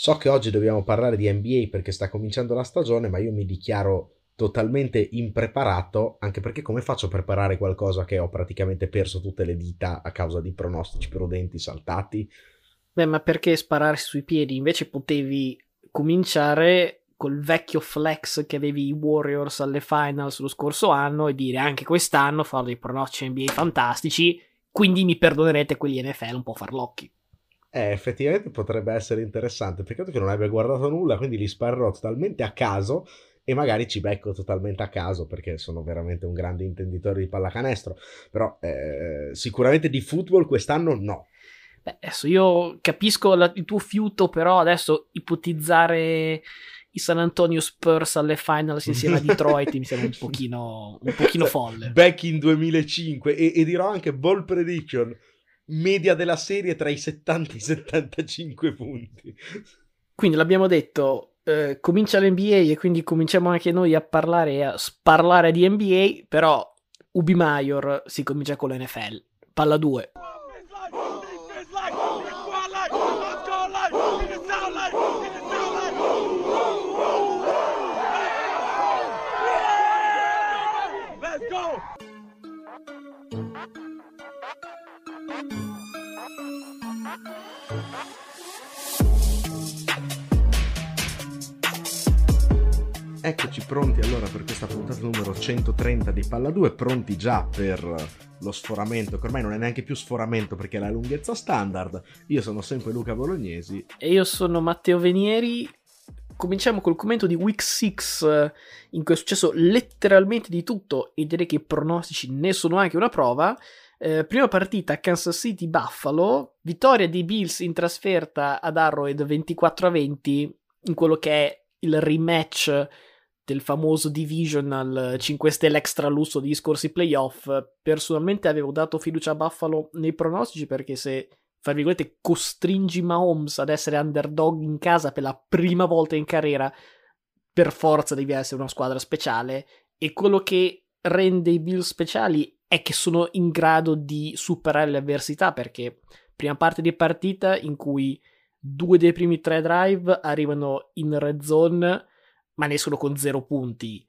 So che oggi dobbiamo parlare di NBA perché sta cominciando la stagione, ma io mi dichiaro totalmente impreparato, anche perché come faccio a preparare qualcosa che ho praticamente perso tutte le dita a causa di pronostici prudenti saltati? Beh, ma perché spararsi sui piedi? Invece potevi cominciare col vecchio flex che avevi i Warriors alle finals lo scorso anno e dire anche quest'anno farò dei pronostici NBA fantastici, quindi mi perdonerete quelli NFL un po' farlocchi. Eh, effettivamente potrebbe essere interessante. Peccato che non abbia guardato nulla, quindi li sparerò totalmente a caso e magari ci becco totalmente a caso perché sono veramente un grande intenditore di pallacanestro. Però eh, sicuramente di football quest'anno no. Beh, adesso io capisco la, il tuo fiuto, però adesso ipotizzare i San Antonio Spurs alle finals insieme a Detroit mi sembra un pochino, un pochino folle. Back in 2005 e, e dirò anche ball prediction media della serie tra i 70 e i 75 punti. Quindi l'abbiamo detto, eh, comincia l'NBA e quindi cominciamo anche noi a parlare e a sparlare di NBA, però Ubi Maior si comincia con l'NFL. Palla 2. Eccoci pronti allora per questa puntata numero 130 di Palla 2, pronti già per lo sforamento, che ormai non è neanche più sforamento perché è la lunghezza standard. Io sono sempre Luca Bolognesi. E io sono Matteo Venieri. Cominciamo col commento di Week 6 in cui è successo letteralmente di tutto e direi che i pronostici ne sono anche una prova. Eh, prima partita Kansas City Buffalo, vittoria dei Bills in trasferta ad Arrowhead 24 a 20 in quello che è il rematch del famoso Divisional 5 Stelle extra lusso di scorsi playoff. Personalmente avevo dato fiducia a Buffalo nei pronostici perché se, fra virgolette, costringi Mahomes ad essere underdog in casa per la prima volta in carriera, per forza devi essere una squadra speciale. E quello che rende i Bills speciali è che sono in grado di superare le avversità perché prima parte di partita in cui due dei primi tre drive arrivano in red zone ma ne escono con zero punti.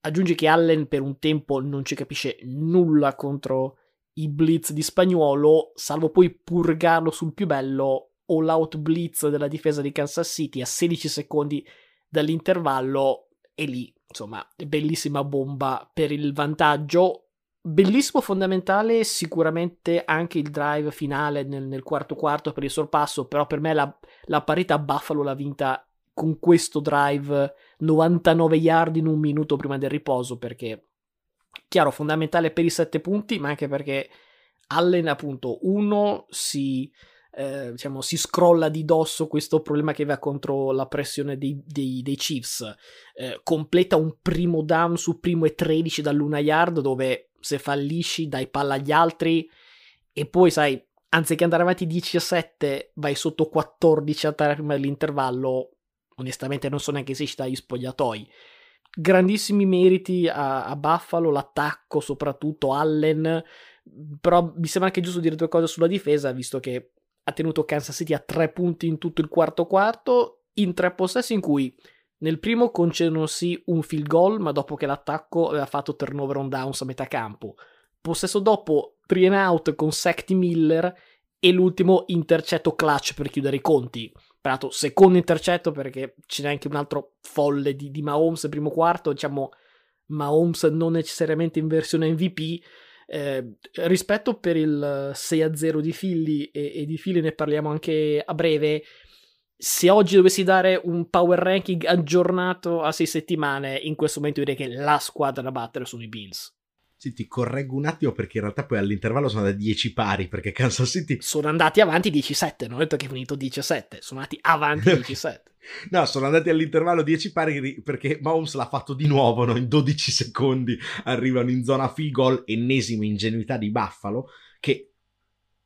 Aggiungi che Allen per un tempo non ci capisce nulla contro i blitz di Spagnuolo, salvo poi purgarlo sul più bello all out blitz della difesa di Kansas City a 16 secondi dall'intervallo e lì, insomma, bellissima bomba per il vantaggio. Bellissimo fondamentale sicuramente anche il drive finale nel, nel quarto quarto per il sorpasso, però per me la, la parità Buffalo l'ha vinta con questo drive 99 yard in un minuto prima del riposo perché chiaro fondamentale per i 7 punti ma anche perché Allen appunto uno si eh, diciamo si scrolla di dosso questo problema che va contro la pressione dei, dei, dei Chiefs. Eh, completa un primo down su primo e 13 dall'una yard dove se fallisci dai palla agli altri e poi sai anziché andare avanti 10 a 7 vai sotto 14 a 3 prima dell'intervallo onestamente non so neanche se esci dagli spogliatoi. Grandissimi meriti a, a Buffalo, l'attacco soprattutto, Allen, però mi sembra anche giusto dire due cose sulla difesa, visto che ha tenuto Kansas City a tre punti in tutto il quarto quarto, in tre possessi in cui nel primo concedono sì un field goal, ma dopo che l'attacco aveva fatto turnover on downs a metà campo. Possesso dopo, three and out con Sacti Miller e l'ultimo intercetto clutch per chiudere i conti. Peraltro, secondo intercetto perché ce n'è anche un altro folle di, di Mahomes primo quarto, diciamo Mahomes non necessariamente in versione MVP. Eh, rispetto per il 6-0 di Philly e, e di Philly ne parliamo anche a breve. Se oggi dovessi dare un power ranking aggiornato a 6 settimane, in questo momento direi che la squadra da battere sono i Bills. Sì, ti correggo un attimo perché in realtà poi all'intervallo sono da 10 pari perché Kansas City... Sono andati avanti 17, non ho detto che è finito 17, sono andati avanti 17. no, sono andati all'intervallo 10 pari perché Mahomes l'ha fatto di nuovo, no? in 12 secondi arrivano in zona field goal, ennesima ingenuità di Buffalo, che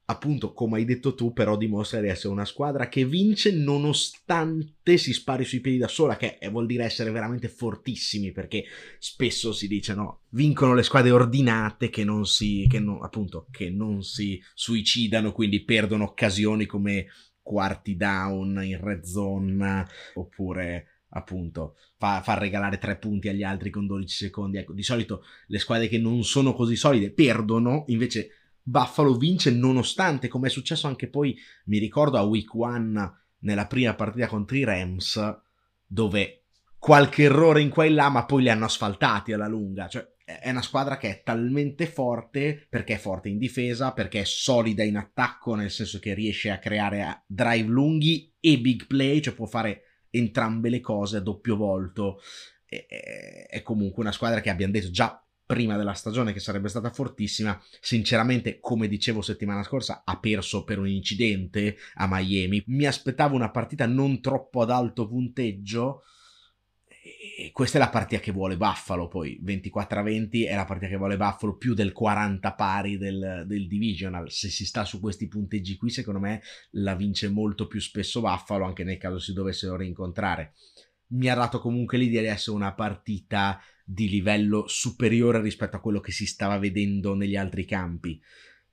appunto, come hai detto tu, però dimostra di essere una squadra che vince nonostante si spari sui piedi da sola, che vuol dire essere veramente fortissimi, perché spesso si dice no, vincono le squadre ordinate che non si, che non, appunto, che non si suicidano, quindi perdono occasioni come quarti down in red zone oppure appunto fa, far regalare tre punti agli altri con 12 secondi. Ecco, di solito le squadre che non sono così solide perdono, invece Buffalo vince nonostante, come è successo anche poi, mi ricordo a week one nella prima partita contro i Rams, dove qualche errore in qua e là, ma poi li hanno asfaltati alla lunga. Cioè, è una squadra che è talmente forte perché è forte in difesa, perché è solida in attacco, nel senso che riesce a creare drive lunghi e big play, cioè può fare entrambe le cose a doppio volto. È comunque una squadra che abbiamo detto già prima della stagione che sarebbe stata fortissima. Sinceramente, come dicevo settimana scorsa, ha perso per un incidente a Miami. Mi aspettavo una partita non troppo ad alto punteggio. E questa è la partita che vuole Buffalo. Poi 24 a 20 è la partita che vuole Buffalo più del 40 pari del, del divisional. Se si sta su questi punteggi qui, secondo me la vince molto più spesso Buffalo, anche nel caso si dovessero rincontrare. Mi ha dato comunque l'idea di essere una partita di livello superiore rispetto a quello che si stava vedendo negli altri campi.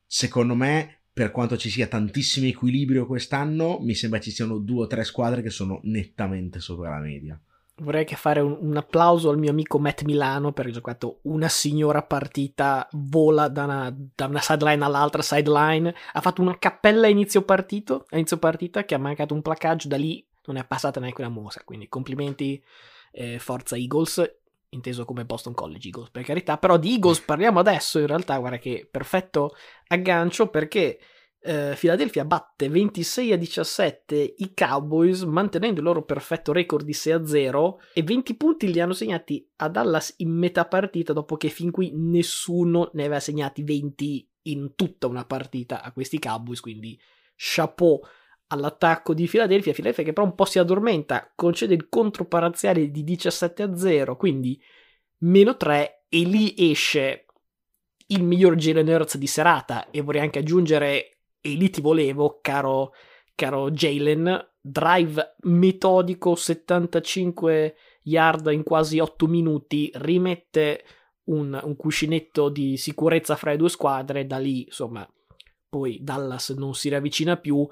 Secondo me, per quanto ci sia tantissimo equilibrio quest'anno, mi sembra ci siano due o tre squadre che sono nettamente sopra la media. Vorrei che fare un, un, applauso al mio amico Matt Milano perché ha giocato una signora partita, vola da una, da una sideline all'altra sideline, ha fatto una cappella a inizio, partito, a inizio partita che ha mancato un placaggio, da lì non è passata neanche una mosca, quindi complimenti, eh, forza Eagles inteso come Boston College Eagles, per carità, però di Eagles parliamo adesso, in realtà, guarda che perfetto aggancio perché eh, Philadelphia batte 26 a 17 i Cowboys mantenendo il loro perfetto record di 6 a 0 e 20 punti li hanno segnati a Dallas in metà partita dopo che fin qui nessuno ne aveva segnati 20 in tutta una partita a questi Cowboys, quindi chapeau all'attacco di Philadelphia, Philadelphia che però un po' si addormenta, concede il controparazziale di 17 a 0, quindi meno 3 e lì esce il miglior Jalen Hurts di serata. E vorrei anche aggiungere e lì ti volevo, caro, caro Jalen, drive metodico 75 yard in quasi 8 minuti, rimette un, un cuscinetto di sicurezza fra le due squadre, da lì insomma poi Dallas non si ravvicina più,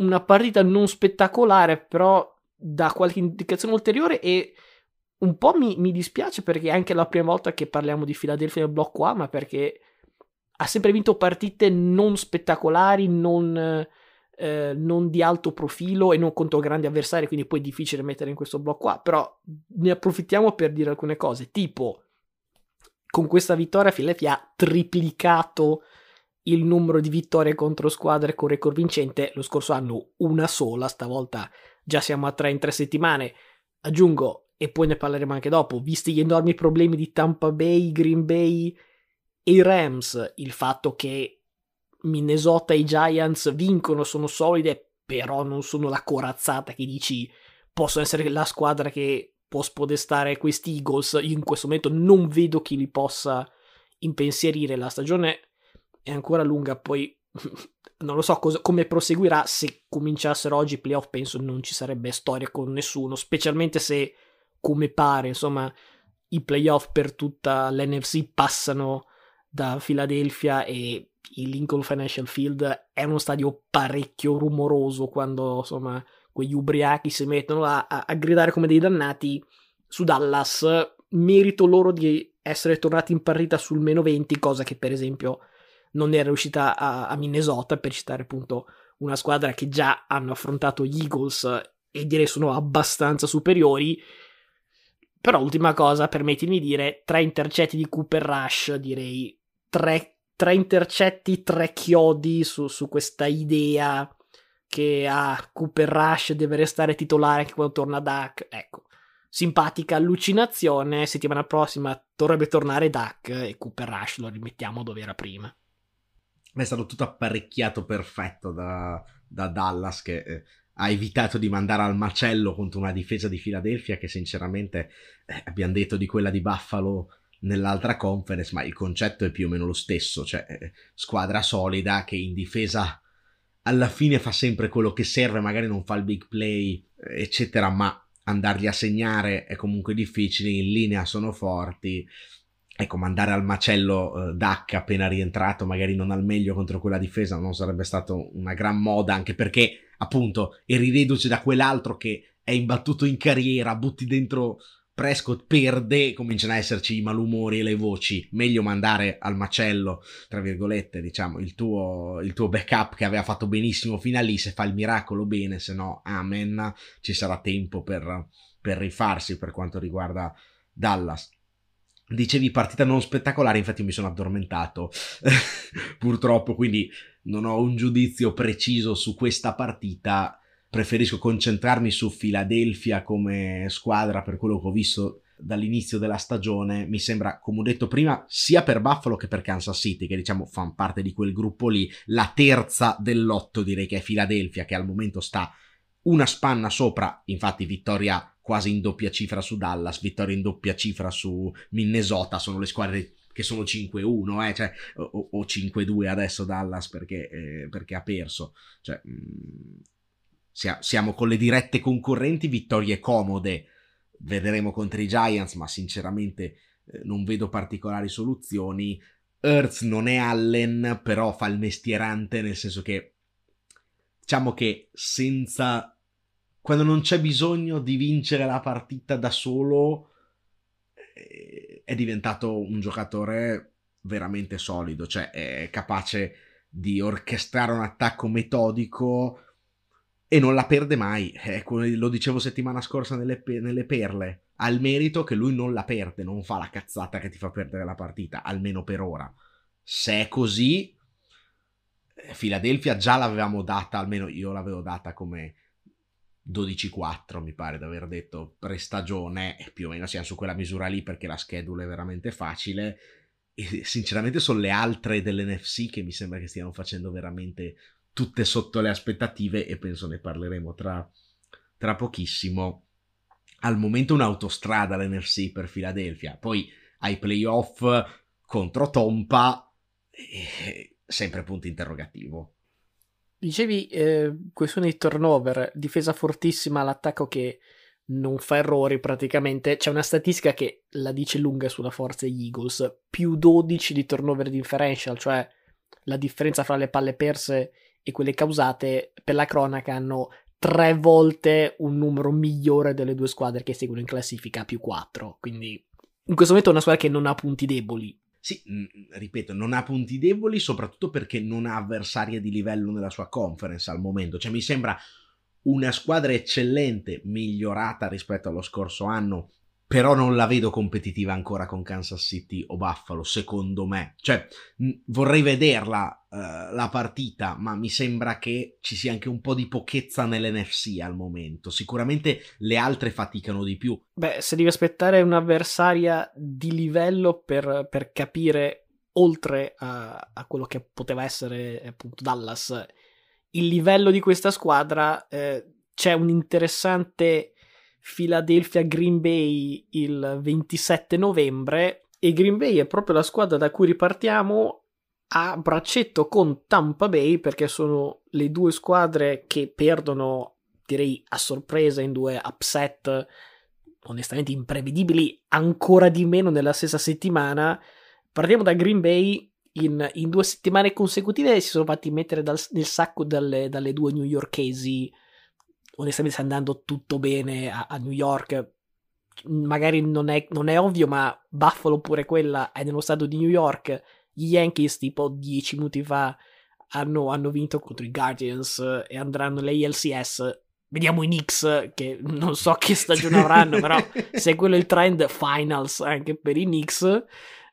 una partita non spettacolare, però dà qualche indicazione ulteriore e un po' mi, mi, dispiace perché è anche la prima volta che parliamo di Philadelphia nel blocco A, ma perché ha sempre vinto partite non spettacolari, non, eh, non di alto profilo e non contro grandi avversari, quindi poi è difficile mettere in questo blocco A, però ne approfittiamo per dire alcune cose, tipo con questa vittoria Philadelphia ha triplicato il numero di vittorie contro squadre con record vincente. Lo scorso anno una sola, stavolta già siamo a tre in tre settimane. Aggiungo, e poi ne parleremo anche dopo, visti gli enormi problemi di Tampa Bay, Green Bay e i Rams, il fatto che Minnesota e i Giants vincono, sono solide, però non sono la corazzata che dici possono essere la squadra che può spodestare questi Eagles. Io in questo momento non vedo chi li possa impensierire. La stagione è ancora lunga, poi non lo so cosa, come proseguirà se cominciassero oggi i playoff, penso non ci sarebbe storia con nessuno, specialmente se come pare, insomma, i playoff per tutta l'NFC passano da Philadelphia e il Lincoln Financial Field è uno stadio parecchio rumoroso quando insomma quegli ubriachi si mettono a, a, a gridare come dei dannati su Dallas. Merito loro di essere tornati in partita sul meno 20 cosa che per esempio non era riuscita a, a Minnesota, per citare appunto una squadra che già hanno affrontato gli Eagles e direi sono abbastanza superiori. Però ultima cosa, permettimi di dire, tre intercetti di Cooper Rush, direi tre, tre intercetti, tre chiodi su, su questa idea che a ah, Cooper Rush deve restare titolare anche quando torna Duck. Ecco, simpatica allucinazione. Settimana prossima dovrebbe tornare Duck e Cooper Rush lo rimettiamo dove era prima è stato tutto apparecchiato perfetto da, da Dallas che eh, ha evitato di mandare al macello contro una difesa di Philadelphia che sinceramente eh, abbiamo detto di quella di Buffalo nell'altra conference, ma il concetto è più o meno lo stesso, cioè eh, squadra solida che in difesa alla fine fa sempre quello che serve, magari non fa il big play, eccetera, ma andargli a segnare è comunque difficile, in linea sono forti ecco, mandare al macello eh, Duck appena rientrato, magari non al meglio contro quella difesa, non sarebbe stato una gran moda, anche perché appunto eri riduce da quell'altro che è imbattuto in carriera, butti dentro Prescott perde, cominciano a esserci i malumori e le voci. Meglio mandare al macello, tra virgolette, diciamo, il tuo, il tuo backup che aveva fatto benissimo fino a lì. Se fa il miracolo, bene, se no, amen. Ci sarà tempo per, per rifarsi per quanto riguarda Dallas. Dicevi partita non spettacolare, infatti mi sono addormentato purtroppo, quindi non ho un giudizio preciso su questa partita. Preferisco concentrarmi su Philadelphia come squadra per quello che ho visto dall'inizio della stagione. Mi sembra, come ho detto prima, sia per Buffalo che per Kansas City, che diciamo fanno parte di quel gruppo lì, la terza dell'otto direi che è Philadelphia, che al momento sta una spanna sopra, infatti vittoria quasi in doppia cifra su Dallas, vittoria in doppia cifra su Minnesota, sono le squadre che sono 5-1, eh, cioè, o, o 5-2 adesso Dallas perché, eh, perché ha perso. Cioè, mh, mm, siamo con le dirette concorrenti, vittorie comode. Vedremo contro i Giants, ma sinceramente eh, non vedo particolari soluzioni. Earth non è Allen, però fa il mestierante, nel senso che diciamo che senza quando non c'è bisogno di vincere la partita da solo eh, è diventato un giocatore veramente solido, cioè è capace di orchestrare un attacco metodico e non la perde mai. Ecco, lo dicevo settimana scorsa nelle, nelle, perle. Ha il merito che lui non la perde, non fa la cazzata che ti fa perdere la partita, almeno per ora. Se è così, Philadelphia già l'avevamo data, almeno io l'avevo data come 12-4, mi pare di aver detto pre-stagione, più o meno siamo su quella misura lì perché la schedule è veramente facile. E sinceramente sono le altre dell'NFC che mi sembra che stiano facendo veramente tutte sotto le aspettative e penso ne parleremo tra, tra pochissimo. Al momento un'autostrada l'NFC per Philadelphia, poi ai playoff contro Tompa, sempre punto interrogativo. Dicevi eh, questione di turnover, difesa fortissima, l'attacco che non fa errori praticamente. C'è una statistica che la dice lunga sulla forza degli Eagles, più 12 di turnover differential, cioè la differenza fra le palle perse e quelle causate per la cronaca hanno tre volte un numero migliore delle due squadre che seguono in classifica più 4. Quindi in questo momento è una squadra che non ha punti deboli. Sì, ripeto, non ha punti deboli soprattutto perché non ha avversarie di livello nella sua conference al momento. Cioè mi sembra una squadra eccellente, migliorata rispetto allo scorso anno però non la vedo competitiva ancora con Kansas City o Buffalo, secondo me. Cioè, vorrei vederla uh, la partita, ma mi sembra che ci sia anche un po' di pochezza nell'NFC al momento. Sicuramente le altre faticano di più. Beh, se devi aspettare un'avversaria di livello per, per capire, oltre a, a, quello che poteva essere appunto Dallas, il livello di questa squadra, eh, c'è un interessante Philadelphia Green Bay il 27 novembre e Green Bay è proprio la squadra da cui ripartiamo a braccetto con Tampa Bay perché sono le due squadre che perdono direi a sorpresa in due upset onestamente imprevedibili ancora di meno nella stessa settimana. Partiamo da Green Bay. In, in due settimane consecutive si sono fatti mettere dal, nel sacco dalle, dalle due newyorkesi onestamente sta andando tutto bene a, a New York. Magari non è, non è, ovvio, ma Buffalo pure quella è nello stato di New York. Gli Yankees, tipo 10 minuti fa, hanno, hanno vinto contro i Guardians e andranno alle ALCS. Vediamo i Knicks, che non so che stagione avranno, però se quello è il trend, finals anche per i Knicks.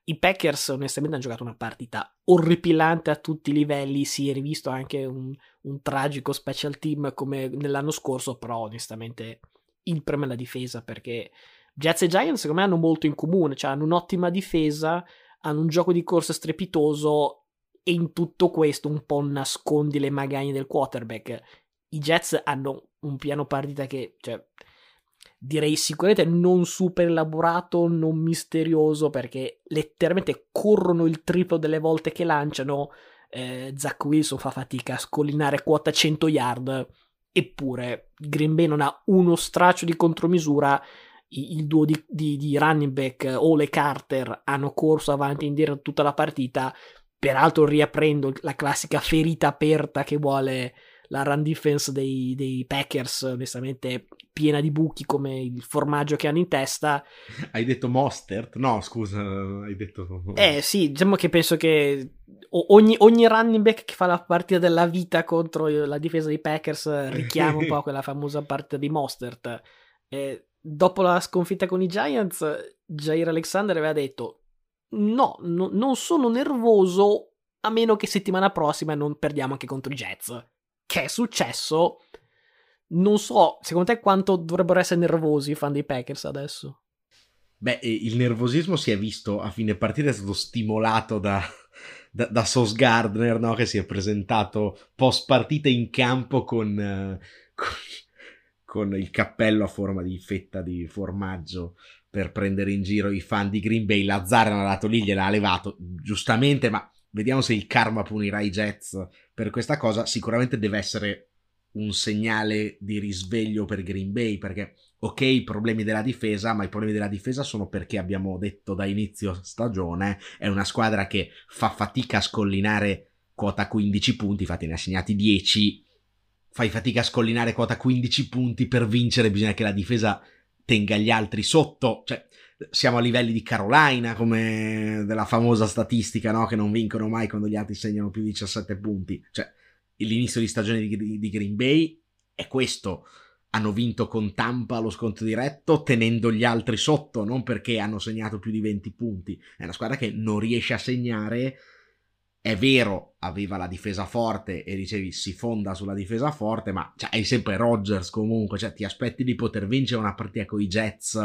I Packers onestamente hanno giocato una partita orripilante a tutti i livelli, si è rivisto anche un, un tragico special team come nell'anno scorso, però onestamente il premio è la difesa perché Jets e Giants secondo me hanno molto in comune, cioè hanno un'ottima difesa, hanno un gioco di corsa strepitoso e in tutto questo un po' nascondi le magagne del quarterback. I Jets hanno un piano partita che, cioè, direi sicuramente non super elaborato, non misterioso, perché letteralmente corrono il triplo delle volte che lanciano. Eh, Zach Wilson fa fatica a scollinare quota 100 yard, eppure Green Bay non ha uno straccio di contromisura. Il duo di, di, di running back Ole e Carter hanno corso avanti e indietro tutta la partita, peraltro riaprendo la classica ferita aperta che vuole la run defense dei, dei, Packers, onestamente piena di buchi come il formaggio che hanno in testa. Hai detto Mostert? No, scusa, hai detto... Eh sì, diciamo che penso che ogni, ogni running back che fa la partita della vita contro la difesa dei Packers richiama un po' quella famosa partita di Mostert. Eh, dopo la sconfitta con i Giants, Jair Alexander aveva detto no, no, non sono nervoso a meno che settimana prossima non perdiamo anche contro i Jets. Che è successo? Non so, secondo te quanto dovrebbero essere nervosi i fan dei Packers adesso? Beh, il nervosismo si è visto a fine partita, è stato stimolato da, da, da Sos Gardner, no? che si è presentato post partita in campo con, uh, con, con, il cappello a forma di fetta di formaggio per prendere in giro i fan di Green Bay. Lazzaro è andato lì, gliel'ha levato, giustamente, ma Vediamo se il karma punirà i Jets per questa cosa. Sicuramente deve essere un segnale di risveglio per Green Bay perché ok i problemi della difesa ma i problemi della difesa sono perché abbiamo detto da inizio stagione è una squadra che fa fatica a scollinare quota 15 punti infatti ne ha segnati 10 fai fatica a scollinare quota 15 punti per vincere bisogna che la difesa tenga gli altri sotto cioè siamo a livelli di Carolina, come della famosa statistica, no? Che non vincono mai quando gli altri segnano più di 17 punti. Cioè, l'inizio di stagione di, di Green Bay è questo. Hanno vinto con Tampa lo sconto diretto tenendo gli altri sotto, non perché hanno segnato più di 20 punti. È una squadra che non riesce a segnare. È vero, aveva la difesa forte e dicevi si fonda sulla difesa forte, ma cioè, hai sempre Rodgers comunque, cioè ti aspetti di poter vincere una partita con i Jets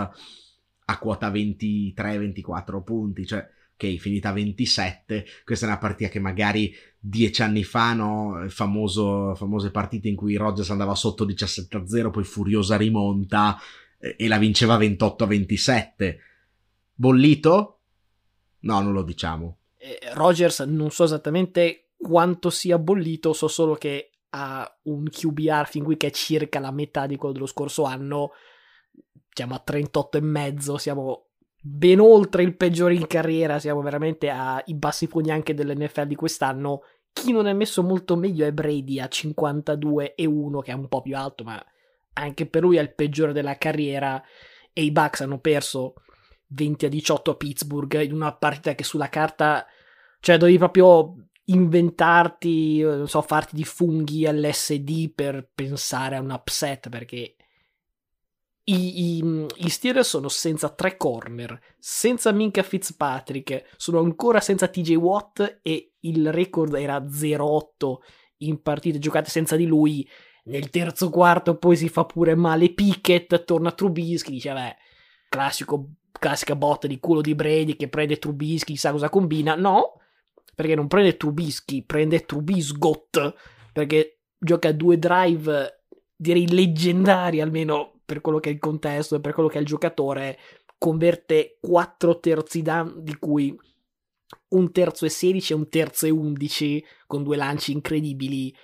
a quota 23-24 punti, cioè ok, finita 27, questa è una partita che magari dieci anni fa, no, famoso, famose partite in cui Rodgers andava sotto 17-0, poi furiosa rimonta e la vinceva 28-27. Bollito? No, non lo diciamo. Eh, Rodgers non so esattamente quanto sia bollito, so solo che ha un QBR fin qui che è circa la metà di quello dello scorso anno siamo a 38 e mezzo, siamo ben oltre il peggiore in carriera, siamo veramente ai bassi fondi anche dell'NFL di quest'anno. Chi non è messo molto meglio è Brady a 52 e 1, che è un po' più alto, ma anche per lui è il peggiore della carriera. E i Bucks hanno perso 20 a 18 a Pittsburgh in una partita che sulla carta, cioè dovevi proprio inventarti, non so, farti di funghi LSD per pensare a un upset perché i, i, i, Steelers sono senza tre corner, senza Minka Fitzpatrick, sono ancora senza TJ Watt e il record era 0-8 in partite giocate senza di lui. Nel terzo quarto poi si fa pure male Pickett, torna Trubisky, dice vabbè, classico, classica botta di culo di Brady che prende Trubisky, sa cosa combina. No, perché non prende Trubisky, prende Trubisgot, perché gioca due drive direi leggendari almeno per quello che è il contesto e per quello che è il giocatore, converte 4 terzi down, di cui un terzo e 16 e un terzo e 11, con due lanci incredibili.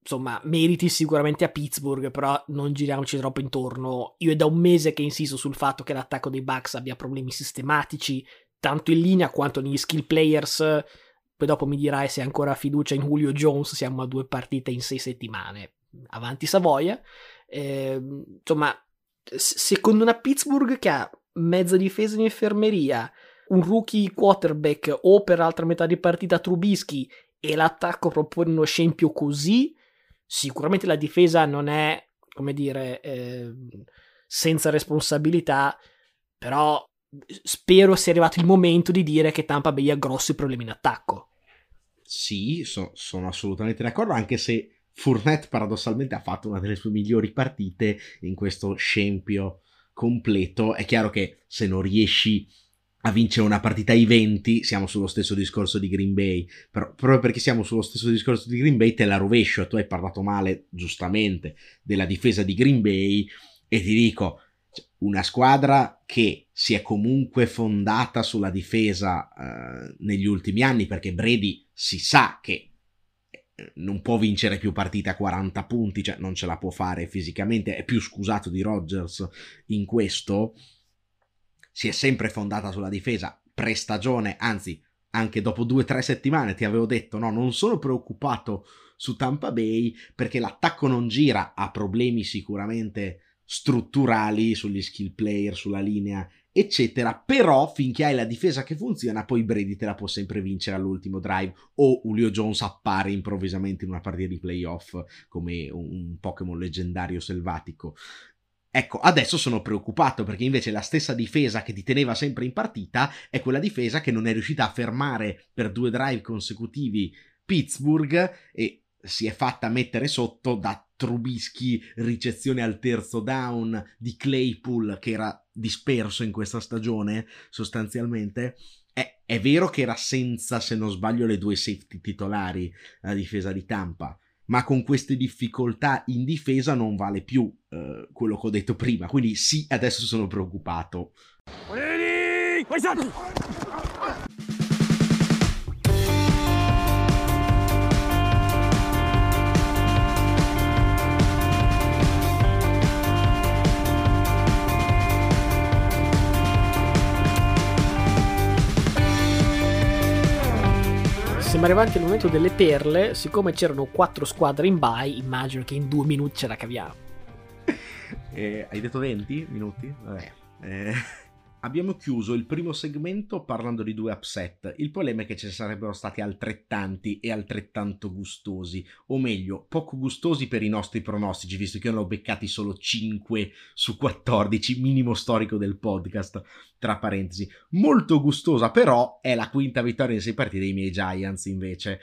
Insomma, meriti sicuramente a Pittsburgh, però non giriamoci troppo intorno. Io è da un mese che insisto sul fatto che l'attacco dei Bucks abbia problemi sistematici, tanto in linea quanto negli skill players. Poi dopo mi dirai se hai ancora fiducia in Julio Jones, siamo a due partite in sei settimane. Avanti Savoia. Eh, insomma, secondo una Pittsburgh che ha mezza difesa in infermeria, un rookie quarterback o per l'altra metà di partita Trubisky e l'attacco propone uno scempio così, sicuramente la difesa non è, come dire, eh, senza responsabilità, però spero sia arrivato il momento di dire che Tampa Bay ha grossi problemi in attacco. Sì, so, sono assolutamente d'accordo, anche se Fournette paradossalmente ha fatto una delle sue migliori partite in questo scempio completo. È chiaro che se non riesci a vincere una partita ai 20, siamo sullo stesso discorso di Green Bay. Però, proprio perché siamo sullo stesso discorso di Green Bay, te la rovescio. Tu hai parlato male, giustamente, della difesa di Green Bay. E ti dico, cioè, una squadra che si è comunque fondata sulla difesa eh, negli ultimi anni, perché Brady si sa che non può vincere più partite a 40 punti, cioè non ce la può fare fisicamente, è più scusato di Rodgers in questo, si è sempre fondata sulla difesa, prestagione, anzi anche dopo due o tre settimane ti avevo detto no, non sono preoccupato su Tampa Bay perché l'attacco non gira, ha problemi sicuramente strutturali sugli skill player, sulla linea, eccetera. Però finché hai la difesa che funziona, poi Brady te la può sempre vincere all'ultimo drive o Julio Jones appare improvvisamente in una partita di playoff come un Pokémon leggendario selvatico. Ecco, adesso sono preoccupato perché invece la stessa difesa che ti teneva sempre in partita è quella difesa che non è riuscita a fermare per due drive consecutivi Pittsburgh e si è fatta mettere sotto da Trubisky, ricezione al terzo down di Claypool che era disperso in questa stagione sostanzialmente. È, è vero che era senza, se non sbaglio, le due safety titolari la difesa di Tampa, ma con queste difficoltà in difesa non vale più eh, quello che ho detto prima. Quindi sì, adesso sono preoccupato. Siamo arrivati al momento delle perle. Siccome c'erano quattro squadre in bye, immagino che in due minuti ce la caviamo. Eh, hai detto 20 minuti? Vabbè. Eh, abbiamo chiuso il primo segmento parlando di due upset. Il problema è che ce ne sarebbero stati altrettanti e altrettanto gustosi, o meglio, poco gustosi per i nostri pronostici, visto che io ne ho beccati solo 5 su 14, minimo storico del podcast, tra parentesi. Molto gustosa, però, è la quinta vittoria in sei partite dei miei Giants, invece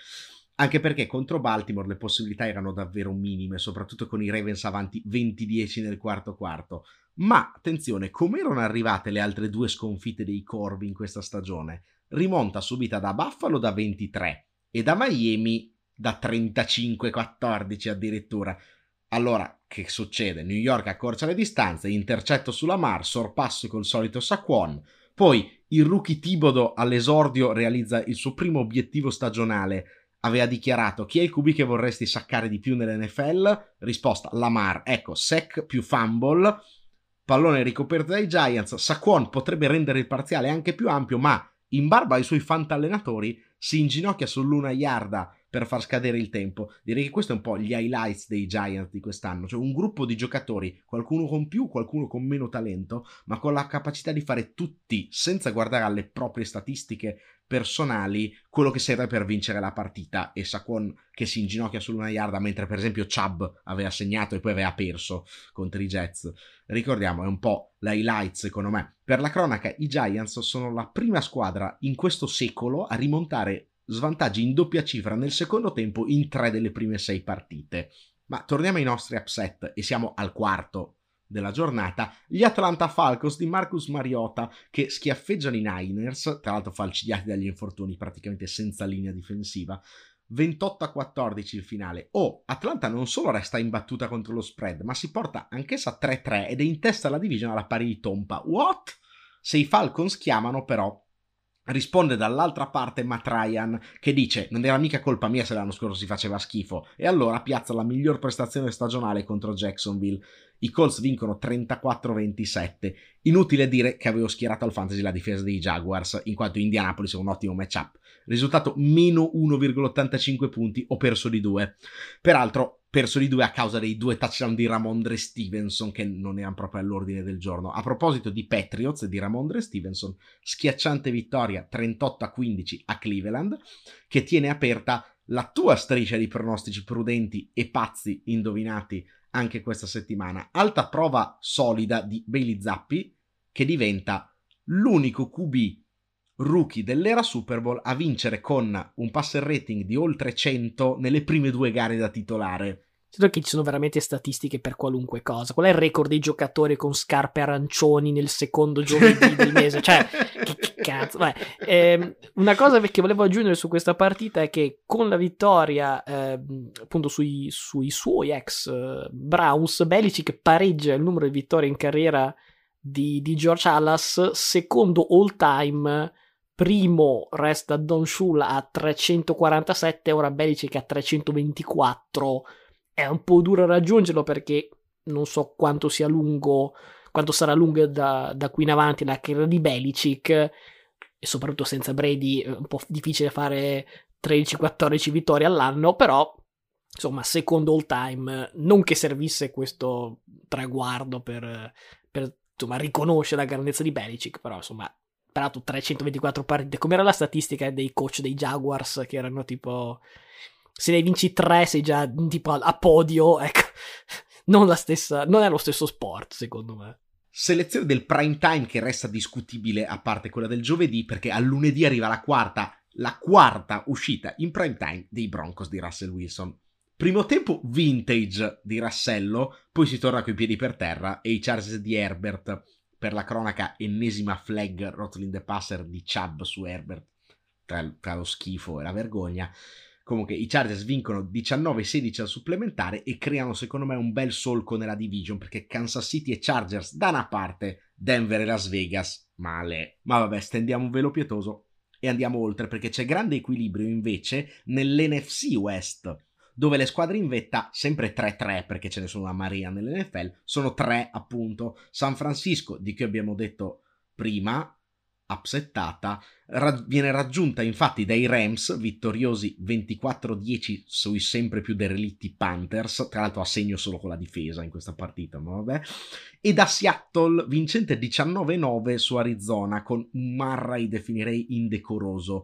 anche perché contro Baltimore le possibilità erano davvero minime, soprattutto con i Ravens avanti 20-10 nel quarto quarto. Ma attenzione, come erano arrivate le altre due sconfitte dei Corvi in questa stagione? Rimonta subita da Buffalo da 23 e da Miami da 35-14 addirittura. Allora, che succede? New York accorcia le distanze, intercetto sulla Mar, sorpasso col solito Saquon, poi il rookie Tibodo all'esordio realizza il suo primo obiettivo stagionale aveva dichiarato chi è il QB che vorresti saccare di più nell'NFL? Risposta Lamar, ecco, sec più fumble, pallone ricoperto dai Giants, Saquon potrebbe rendere il parziale anche più ampio, ma in barba ai suoi fantallenatori si inginocchia sull'una yarda per far scadere il tempo. Direi che questo è un po' gli highlights dei Giants di quest'anno, cioè un gruppo di giocatori, qualcuno con più, qualcuno con meno talento, ma con la capacità di fare tutti, senza guardare alle proprie statistiche personali, quello che serve per vincere la partita. E Saquon che si inginocchia sull'una yarda, mentre per esempio Chubb aveva segnato e poi aveva perso contro i Jets. Ricordiamo, è un po' l'highlight secondo me. Per la cronaca, i Giants sono la prima squadra in questo secolo a rimontare svantaggi in doppia cifra nel secondo tempo in tre delle prime sei partite. Ma torniamo ai nostri upset e siamo al quarto della giornata, gli Atlanta Falcons di Marcus Mariota che schiaffeggiano i Niners, tra l'altro falcidiati dagli infortuni praticamente senza linea difensiva, 28 a 14 il finale. Oh, Atlanta non solo resta imbattuta contro lo spread, ma si porta anch'essa 3-3 ed è in testa alla division alla pari di Tompa. What? Se i Falcons chiamano però Risponde dall'altra parte Matt Ryan che dice non era mica colpa mia se l'anno scorso si faceva schifo e allora piazza la miglior prestazione stagionale contro Jacksonville. I Colts vincono 34-27. Inutile dire che avevo schierato al fantasy la difesa dei Jaguars in quanto Indianapolis è un ottimo matchup. Risultato meno 1,85 punti, ho perso di 2. Peraltro perso di due a causa dei due touchdown di Ramondre Stevenson che non erano proprio all'ordine del giorno. A proposito di Patriots e di Ramondre Stevenson, schiacciante vittoria 38 a 15 a Cleveland che tiene aperta la tua striscia di pronostici prudenti e pazzi indovinati anche questa settimana. Alta prova solida di Bailey Zappi che diventa l'unico QB rookie dell'era Super Bowl a vincere con un passer rating di oltre 100 nelle prime due gare da titolare. Sento che ci sono veramente statistiche per qualunque cosa. Qual è il record dei giocatori con scarpe arancioni nel secondo giovedì del mese? Cioè, che, che cazzo. Eh, una cosa che volevo aggiungere su questa partita è che con la vittoria eh, appunto sui, sui, suoi ex eh, Browns, Belichick pareggia il numero di vittorie in carriera di, di George Allas, secondo all time primo resta Don Shula a 347, ora Belichick a 324. È un po' duro raggiungerlo perché non so quanto sia lungo, quanto sarà lunga da, da qui in avanti la carriera di Belichick e soprattutto senza Brady è un po' difficile fare 13-14 vittorie all'anno, però insomma, secondo all time, non che servisse questo traguardo per, per insomma, riconoscere la grandezza di Belichick, però insomma, peraltro 324 partite, com'era la statistica dei coach dei Jaguars che erano tipo se ne vinci 3 sei già tipo a podio, ecco, non la stessa, non è lo stesso sport secondo me. Selezione del prime time che resta discutibile a parte quella del giovedì perché a lunedì arriva la quarta, la quarta uscita in prime time dei Broncos di Russell Wilson. Primo tempo vintage di Rassello, poi si torna coi piedi per terra e i Chargers di Herbert per la cronaca ennesima flag Rotling the Passer di Chubb su Herbert tra, tra lo schifo e la vergogna Comunque i Chargers vincono 19-16 al supplementare e creano secondo me un bel solco nella division perché Kansas City e Chargers da una parte, Denver e Las Vegas male. Ma vabbè, stendiamo un velo pietoso e andiamo oltre perché c'è grande equilibrio invece nell'NFC West dove le squadre in vetta, sempre 3-3 perché ce ne sono una marea nell'NFL, sono 3 appunto. San Francisco, di cui abbiamo detto prima, upsettata, ra- viene raggiunta infatti dai Rams, vittoriosi 24-10 sui sempre più derelitti Panthers, tra l'altro a segno solo con la difesa in questa partita, ma vabbè, e da Seattle vincente 19-9 su Arizona con un Murray definirei indecoroso.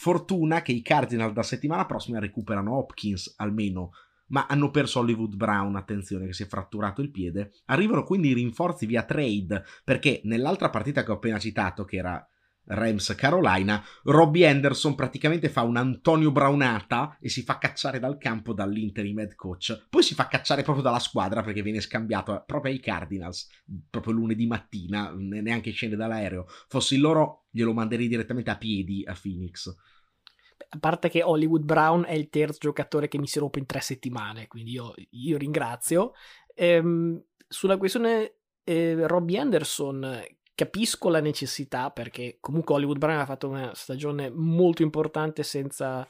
Fortuna che i Cardinals da settimana prossima recuperano Hopkins almeno ma hanno perso Hollywood Brown, attenzione che si è fratturato il piede. Arrivano quindi rinforzi via trade, perché nell'altra partita che ho appena citato, che era Rams Carolina, Robbie Anderson praticamente fa un Antonio Brownata e si fa cacciare dal campo dall'interim head coach. Poi si fa cacciare proprio dalla squadra perché viene scambiato proprio ai Cardinals, proprio lunedì mattina, neanche scende dall'aereo. Fossi loro glielo manderei direttamente a piedi a Phoenix a parte che Hollywood Brown è il terzo giocatore che mi si rompe in tre settimane, quindi io, io ringrazio. Ehm, sulla questione eh, Robbie Anderson, capisco la necessità perché comunque Hollywood Brown ha fatto una stagione molto importante senza,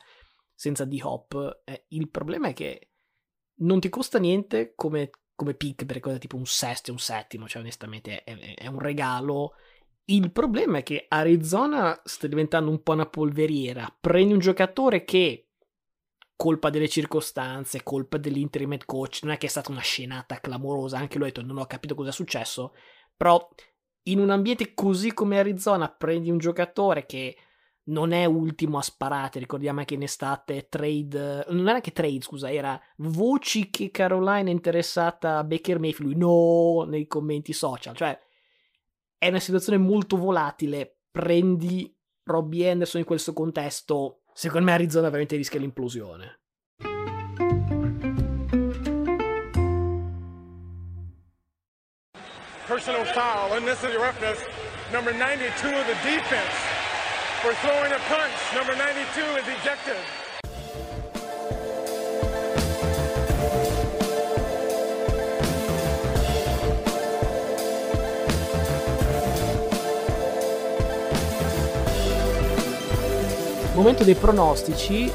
senza D-Hop. Eh, il problema è che non ti costa niente come, come pick, perché cosa tipo un sesto e un settimo, cioè onestamente è, è un regalo il problema è che Arizona sta diventando un po' una polveriera. Prendi un giocatore che, colpa delle circostanze, colpa dell'interim head coach, non è che è stata una scenata clamorosa, anche lui ha detto non ho capito cosa è successo, però in un ambiente così come Arizona prendi un giocatore che non è ultimo a sparate, ricordiamo che in estate trade, non era che trade, scusa, era voci che Carolina è interessata a Baker Mayfield, no, nei commenti social, cioè è una situazione molto volatile. Prendi Robbie Anderson in questo contesto, secondo me Arizona veramente rischia l'implosione. Personal foul, unnecessary roughness. Number 92 of the defense for throwing a punch. Number 92 is ejected. Momento dei pronostici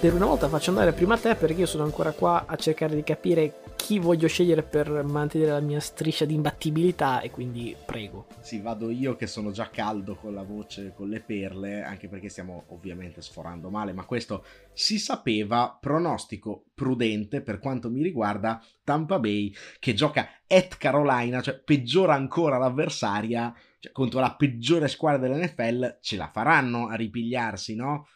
per una volta faccio andare prima te perché io sono ancora qua a cercare di capire chi voglio scegliere per mantenere la mia striscia di imbattibilità e quindi prego. Sì, vado io che sono già caldo con la voce, con le perle, anche perché stiamo ovviamente sforando male, ma questo si sapeva, pronostico prudente per quanto mi riguarda, Tampa Bay che gioca at Carolina, cioè peggiora ancora l'avversaria cioè, contro la peggiore squadra dell'NFL ce la faranno a ripigliarsi, no?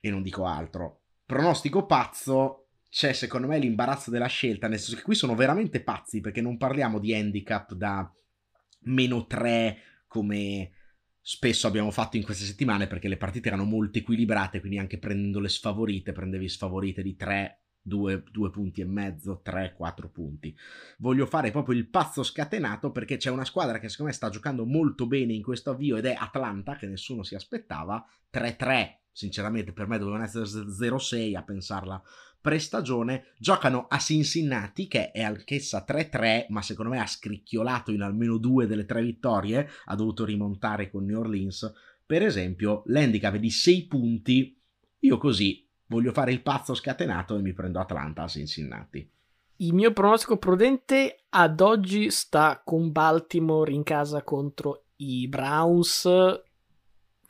E non dico altro. Pronostico pazzo, c'è secondo me l'imbarazzo della scelta, nel senso che qui sono veramente pazzi perché non parliamo di handicap da meno 3 come spesso abbiamo fatto in queste settimane perché le partite erano molto equilibrate, quindi anche prendendo le sfavorite, prendevi sfavorite di 3 due, due punti e mezzo, tre, quattro punti. Voglio fare proprio il pazzo scatenato perché c'è una squadra che secondo me sta giocando molto bene in questo avvio ed è Atlanta, che nessuno si aspettava, 3-3. Sinceramente per me dovevano essere 0-6 a pensarla prestagione, giocano a Cincinnati che è anch'essa 3-3 ma secondo me ha scricchiolato in almeno due delle tre vittorie, ha dovuto rimontare con New Orleans per esempio, l'handicap è di 6 punti, io così voglio fare il pazzo scatenato e mi prendo Atlanta a Cincinnati. Il mio pronostico prudente ad oggi sta con Baltimore in casa contro i Browns.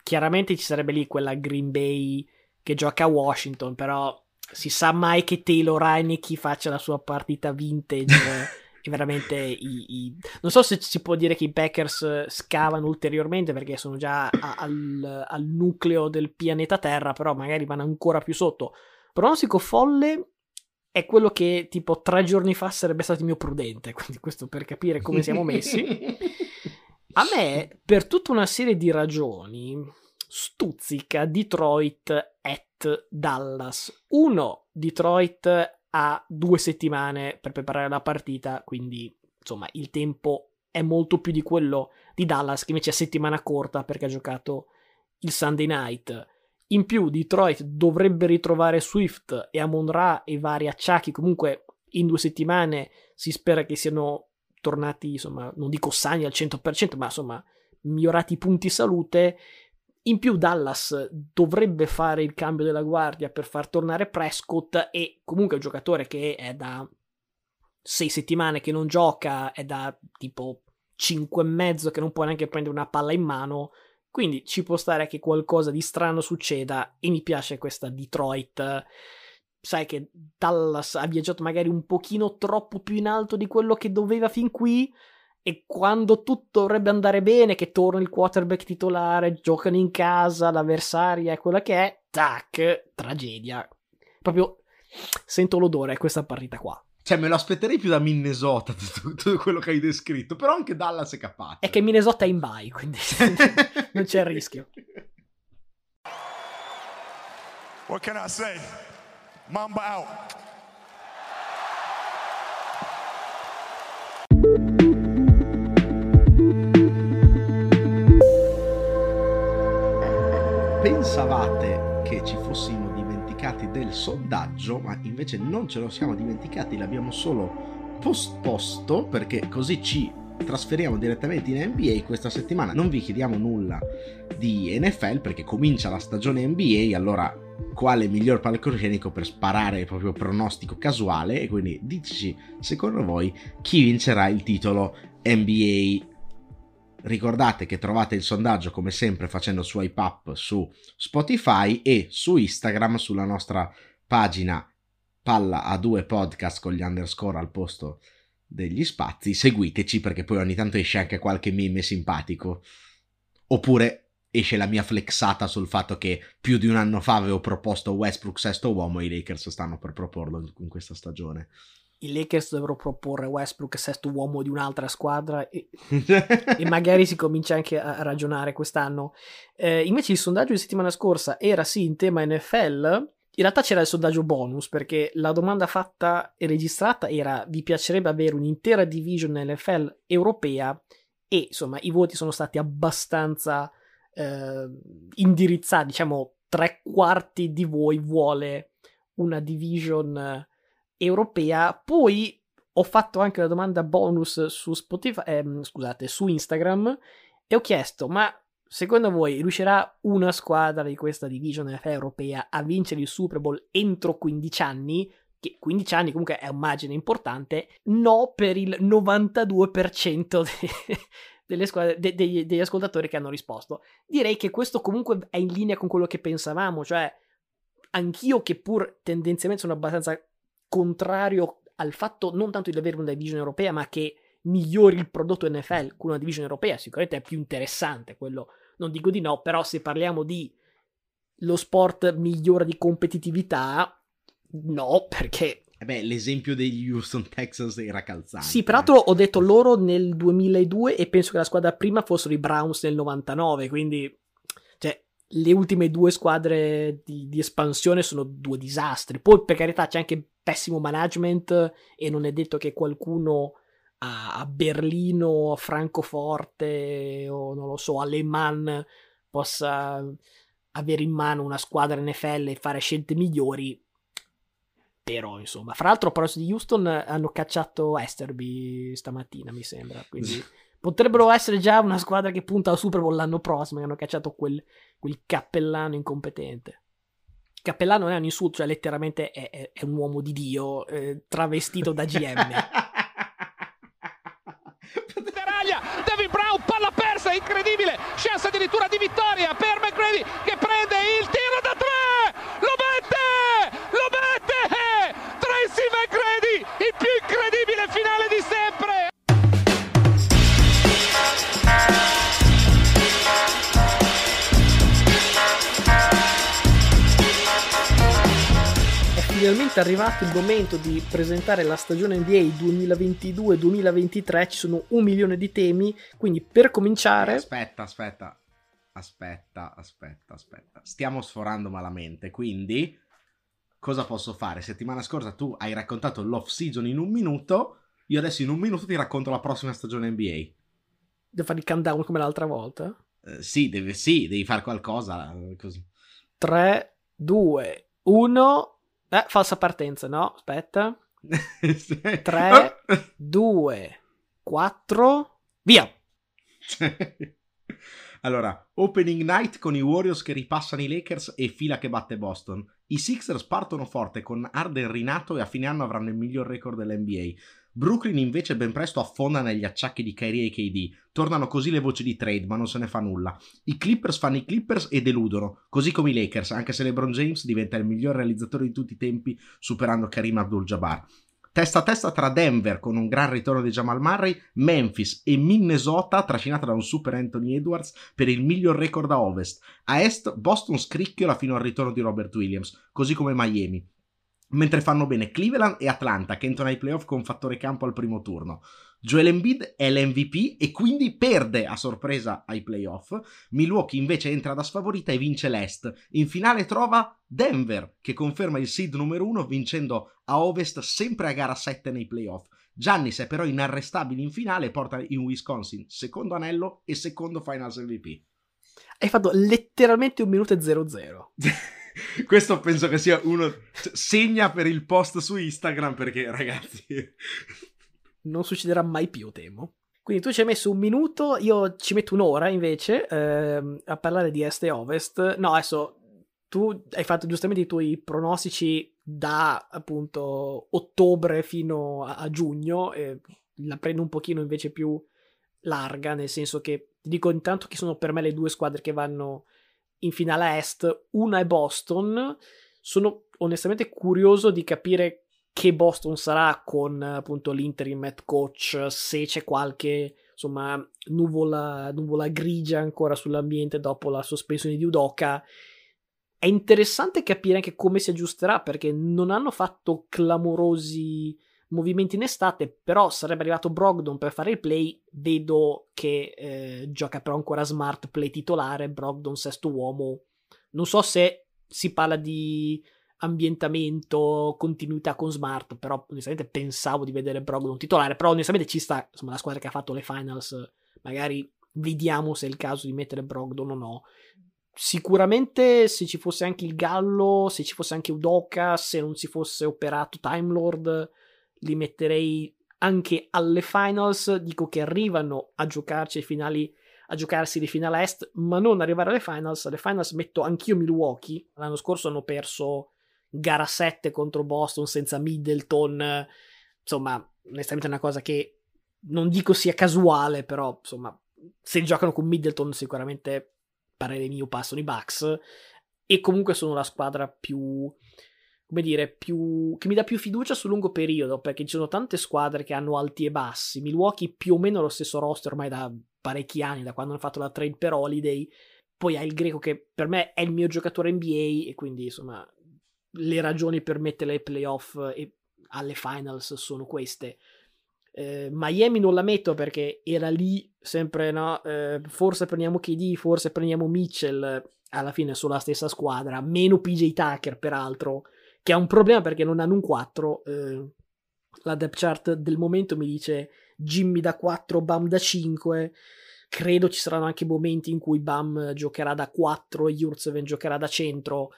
Chiaramente ci sarebbe lì quella Green Bay che gioca a Washington, però si sa mai che Taylor Heineke faccia la sua partita vintage. veramente i, i, non so se si può dire che i Packers scavano ulteriormente perché sono già a, al, al, nucleo del pianeta Terra, però magari vanno ancora più sotto. Pronostico folle è quello che tipo tre giorni fa sarebbe stato il mio prudente, quindi questo per capire come siamo messi. A me, per tutta una serie di ragioni, stuzzica Detroit at Dallas. Uno, Detroit ha due settimane per preparare la partita, quindi insomma il tempo è molto più di quello di Dallas che invece è settimana corta perché ha giocato il Sunday night. In più Detroit dovrebbe ritrovare Swift e Amon Ra e vari acciacchi, comunque in due settimane si spera che siano tornati, insomma, non dico sani al 100%, ma insomma migliorati i punti salute in più Dallas dovrebbe fare il cambio della guardia per far tornare Prescott e comunque è un giocatore che è da sei settimane che non gioca, è da tipo cinque e mezzo che non può neanche prendere una palla in mano, quindi ci può stare che qualcosa di strano succeda e mi piace questa Detroit. Sai che Dallas ha viaggiato magari un pochino troppo più in alto di quello che doveva fin qui, e quando tutto dovrebbe andare bene, che torna il quarterback titolare, giocano in casa, l'avversaria è quella che è, tac, tragedia. Proprio sento l'odore a questa partita qua. Cioè, me lo aspetterei più da Minnesota, tutto, tutto, quello che hai descritto, però anche Dallas è capace. È che Minnesota è in bye, quindi non c'è il rischio. What can I say? Mamba out. Pensavate che ci fossimo dimenticati del sondaggio, ma invece non ce lo siamo dimenticati, l'abbiamo solo posposto perché così ci trasferiamo direttamente in NBA questa settimana. Non vi chiediamo nulla di NFL perché comincia la stagione NBA, allora quale miglior palcoscenico per sparare il proprio pronostico casuale e quindi diteci secondo voi chi vincerà il titolo NBA Ricordate che trovate il sondaggio come sempre facendo swipe up su Spotify e su Instagram sulla nostra pagina palla a due podcast con gli underscore al posto degli spazi. Seguiteci perché poi ogni tanto esce anche qualche meme simpatico. Oppure esce la mia flexata sul fatto che più di un anno fa avevo proposto Westbrook sesto uomo e i Lakers stanno per proporlo in questa stagione i Lakers dovrebbero proporre Westbrook sesto uomo di un'altra squadra e, e magari si comincia anche a ragionare quest'anno. Eh, invece il sondaggio di settimana scorsa era sì in tema NFL, in realtà c'era il sondaggio bonus perché la domanda fatta e registrata era vi piacerebbe avere un'intera division NFL europea e insomma i voti sono stati abbastanza eh, indirizzati, diciamo tre quarti di voi vuole una division europea. Poi ho fatto anche la domanda bonus su Spotify, ehm, scusate, su Instagram e ho chiesto, ma secondo voi riuscirà una squadra di questa division NFL europea a vincere il Super Bowl entro 15 anni? Che 15 anni comunque è un margine importante. No per il 92% de- delle squadre, de- de- degli ascoltatori che hanno risposto. Direi che questo comunque è in linea con quello che pensavamo, cioè anch'io che pur tendenzialmente sono abbastanza contrario al fatto non tanto di avere una division europea, ma che migliori il prodotto NFL con una division europea, sicuramente è più interessante, quello non dico di no, però se parliamo di lo sport migliora di competitività, no, perché... Eh beh, l'esempio degli Houston Texans era calzante. Sì, peraltro ho detto loro nel 2002 e penso che la squadra prima fossero i Browns nel 99, quindi le ultime due squadre di, di, espansione sono due disastri. Poi, per carità, c'è anche pessimo management e non è detto che qualcuno a, a Berlino, a Francoforte o non lo so, a Le Mans possa avere in mano una squadra NFL e fare scelte migliori. Però, insomma, fra l'altro, a proposito di Houston, hanno cacciato Esterby stamattina, mi sembra. Quindi potrebbero essere già una squadra che punta al Super Bowl l'anno prossimo. Hanno cacciato quel, quel cappellano incompetente. Cappellano non è un insulto, cioè letteralmente è, è, è un uomo di Dio eh, travestito da GM. Devin Brown, palla persa, incredibile, chance addirittura di vittoria per McGrady che prende il tiro da finalmente arrivato il momento di presentare la stagione NBA 2022-2023. Ci sono un milione di temi, quindi per cominciare. Aspetta, aspetta, aspetta, aspetta, aspetta. Stiamo sforando malamente, quindi cosa posso fare? Settimana scorsa tu hai raccontato l'off season in un minuto. Io adesso in un minuto ti racconto la prossima stagione NBA. Devo fare il countdown come l'altra volta? Uh, sì, deve, sì, devi fare qualcosa. Così. 3, 2, 1. Eh, falsa partenza, no? Aspetta. 3, 2, 4, via! allora, opening night con i Warriors che ripassano i Lakers e fila che batte Boston. I Sixers partono forte con Arden rinato e a fine anno avranno il miglior record dell'NBA. Brooklyn invece ben presto affonda negli acciacchi di Kyrie e KD. Tornano così le voci di trade, ma non se ne fa nulla. I Clippers fanno i Clippers e deludono, così come i Lakers, anche se LeBron James diventa il miglior realizzatore di tutti i tempi, superando Karim Abdul-Jabbar. Testa a testa tra Denver con un gran ritorno di Jamal Murray, Memphis e Minnesota trascinata da un super Anthony Edwards per il miglior record a ovest. A est Boston scricchiola fino al ritorno di Robert Williams, così come Miami mentre fanno bene Cleveland e Atlanta che entrano ai playoff con fattore campo al primo turno. Joel Embiid è l'MVP e quindi perde a sorpresa ai playoff. Milwaukee invece entra da sfavorita e vince l'Est. In finale trova Denver che conferma il seed numero 1 vincendo a Ovest sempre a gara 7 nei playoff. Giannis è però inarrestabile in finale e porta in Wisconsin secondo anello e secondo Finals MVP. Hai fatto letteralmente un minuto e 00. Questo penso che sia uno. Segna per il post su Instagram perché, ragazzi. Non succederà mai più, temo. Quindi tu ci hai messo un minuto, io ci metto un'ora invece ehm, a parlare di Est e Ovest. No, adesso tu hai fatto giustamente i tuoi pronostici da appunto ottobre fino a, a giugno. E la prendo un pochino invece più larga, nel senso che ti dico intanto chi sono per me le due squadre che vanno in finale est, una è Boston. Sono onestamente curioso di capire che Boston sarà con appunto l'interim head coach, se c'è qualche insomma nuvola, nuvola grigia ancora sull'ambiente dopo la sospensione di Udoka. È interessante capire anche come si aggiusterà perché non hanno fatto clamorosi movimenti in estate, però sarebbe arrivato Brogdon per fare il play, vedo che eh, gioca però ancora smart play titolare, Brogdon sesto uomo, non so se si parla di ambientamento, continuità con smart, però onestamente pensavo di vedere Brogdon titolare, però onestamente ci sta, insomma la squadra che ha fatto le finals, magari vediamo se è il caso di mettere Brogdon o no. Sicuramente se ci fosse anche il Gallo, se ci fosse anche Udoka, se non si fosse operato Time Lord, li metterei anche alle finals. Dico che arrivano a giocarci ai finali, a giocarsi le finali est, ma non arrivare alle finals. Alle finals metto anch'io Milwaukee. L'anno scorso hanno perso gara 7 contro Boston senza Middleton. Insomma, onestamente è una cosa che non dico sia casuale, però insomma, se giocano con Middleton sicuramente parere mio passano i Bucks e comunque sono la squadra più come dire, più, che mi dà più fiducia sul lungo periodo, perché ci sono tante squadre che hanno alti e bassi. Milwaukee più o meno lo stesso roster ormai da parecchi anni, da quando hanno fatto la trade per Holiday. Poi hai il greco che per me è il mio giocatore NBA e quindi insomma le ragioni per mettere ai playoff e alle finals sono queste. Eh, Miami non la metto perché era lì sempre, no? Eh, forse prendiamo KD, forse prendiamo Mitchell. Alla fine sono la stessa squadra, meno PJ Tucker peraltro che ha un problema perché non hanno un 4. Eh, la depth chart del momento mi dice Jimmy da 4, Bam da 5. Credo ci saranno anche momenti in cui Bam giocherà da 4 e Jurzeven giocherà da centro.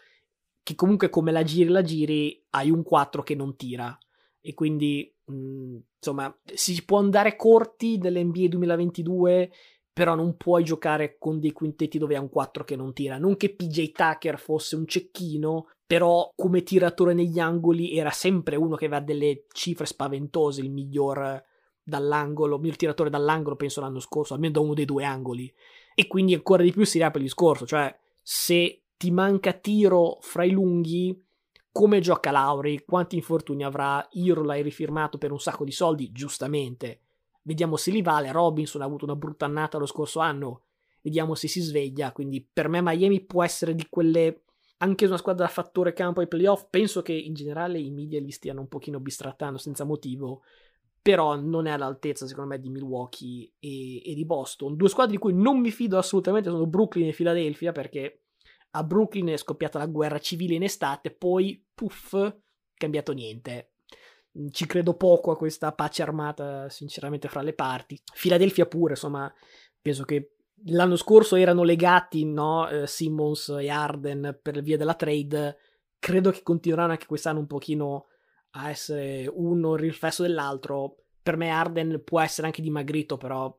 Che comunque, come la giri la giri, hai un 4 che non tira. E quindi, mh, mm, insomma, si può andare corti nell'NBA 2022 però non puoi giocare con dei quintetti dove hai un 4 che non tira. Non che PJ Tucker fosse un cecchino, però come tiratore negli angoli era sempre uno che aveva delle cifre spaventose, il miglior dall'angolo, il miglior tiratore dall'angolo penso l'anno scorso, almeno da uno dei due angoli. E quindi ancora di più si riapre il discorso, cioè se ti manca tiro fra i lunghi, come gioca Lauri, quanti infortuni avrà, Iro l'hai rifirmato per un sacco di soldi, giustamente. Vediamo se li vale, Robinson ha avuto una brutta annata lo scorso anno, vediamo se si sveglia, quindi per me Miami può essere di quelle anche una squadra da fattore campo ai playoff. Penso che in generale i media li stiano un pochino bistrattando senza motivo. Però non è all'altezza, secondo me, di Milwaukee e, e di Boston. Due squadre di cui non mi fido assolutamente sono Brooklyn e Philadelphia, perché a Brooklyn è scoppiata la guerra civile in estate, poi puff, cambiato niente. Ci credo poco a questa pace armata, sinceramente, fra le parti. Philadelphia pure, insomma, penso che l'anno scorso erano legati, no? Eh, Simmons e Arden per via della trade. Credo che continueranno anche quest'anno un pochino a essere uno il riflesso dell'altro. Per me Arden può essere anche dimagrito, però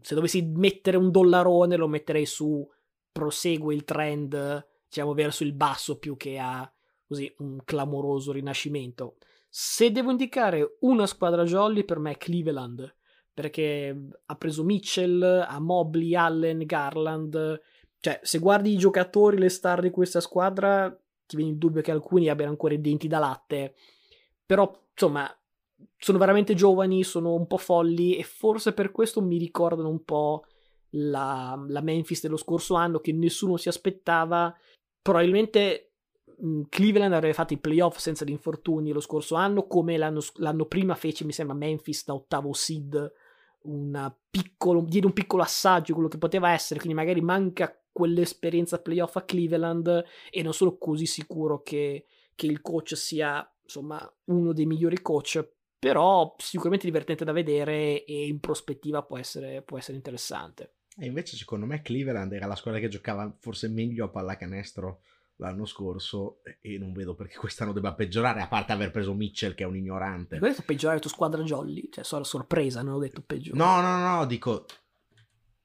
se dovessi mettere un dollarone lo metterei su prosegue il trend, diciamo, verso il basso più che a così un clamoroso rinascimento. Se devo indicare una squadra jolly, per me è Cleveland perché ha preso Mitchell, ha Mobley, Allen, Garland. Cioè, se guardi i giocatori, le star di questa squadra, ti viene il dubbio che alcuni abbiano ancora i denti da latte. Però, insomma, sono veramente giovani, sono un po' folli e forse per questo mi ricordano un po' la, la Memphis dello scorso anno che nessuno si aspettava. Probabilmente Cleveland avrebbe fatto i playoff senza gli infortuni lo scorso anno, come l'anno, l'anno prima fece, mi sembra, Memphis da ottavo seed piccolo, diede un piccolo assaggio quello che poteva essere, quindi magari manca quell'esperienza playoff a Cleveland e non sono così sicuro che, che il coach sia insomma uno dei migliori coach, però sicuramente divertente da vedere e in prospettiva può essere, può essere interessante. E invece secondo me Cleveland era la squadra che giocava forse meglio a pallacanestro l'anno scorso e non vedo perché quest'anno debba peggiorare, a parte aver preso Mitchell che è un ignorante. Detto peggiorare tu squadra Jolly, cioè sono sorpresa, non ho detto peggiorare. No, no, no, dico...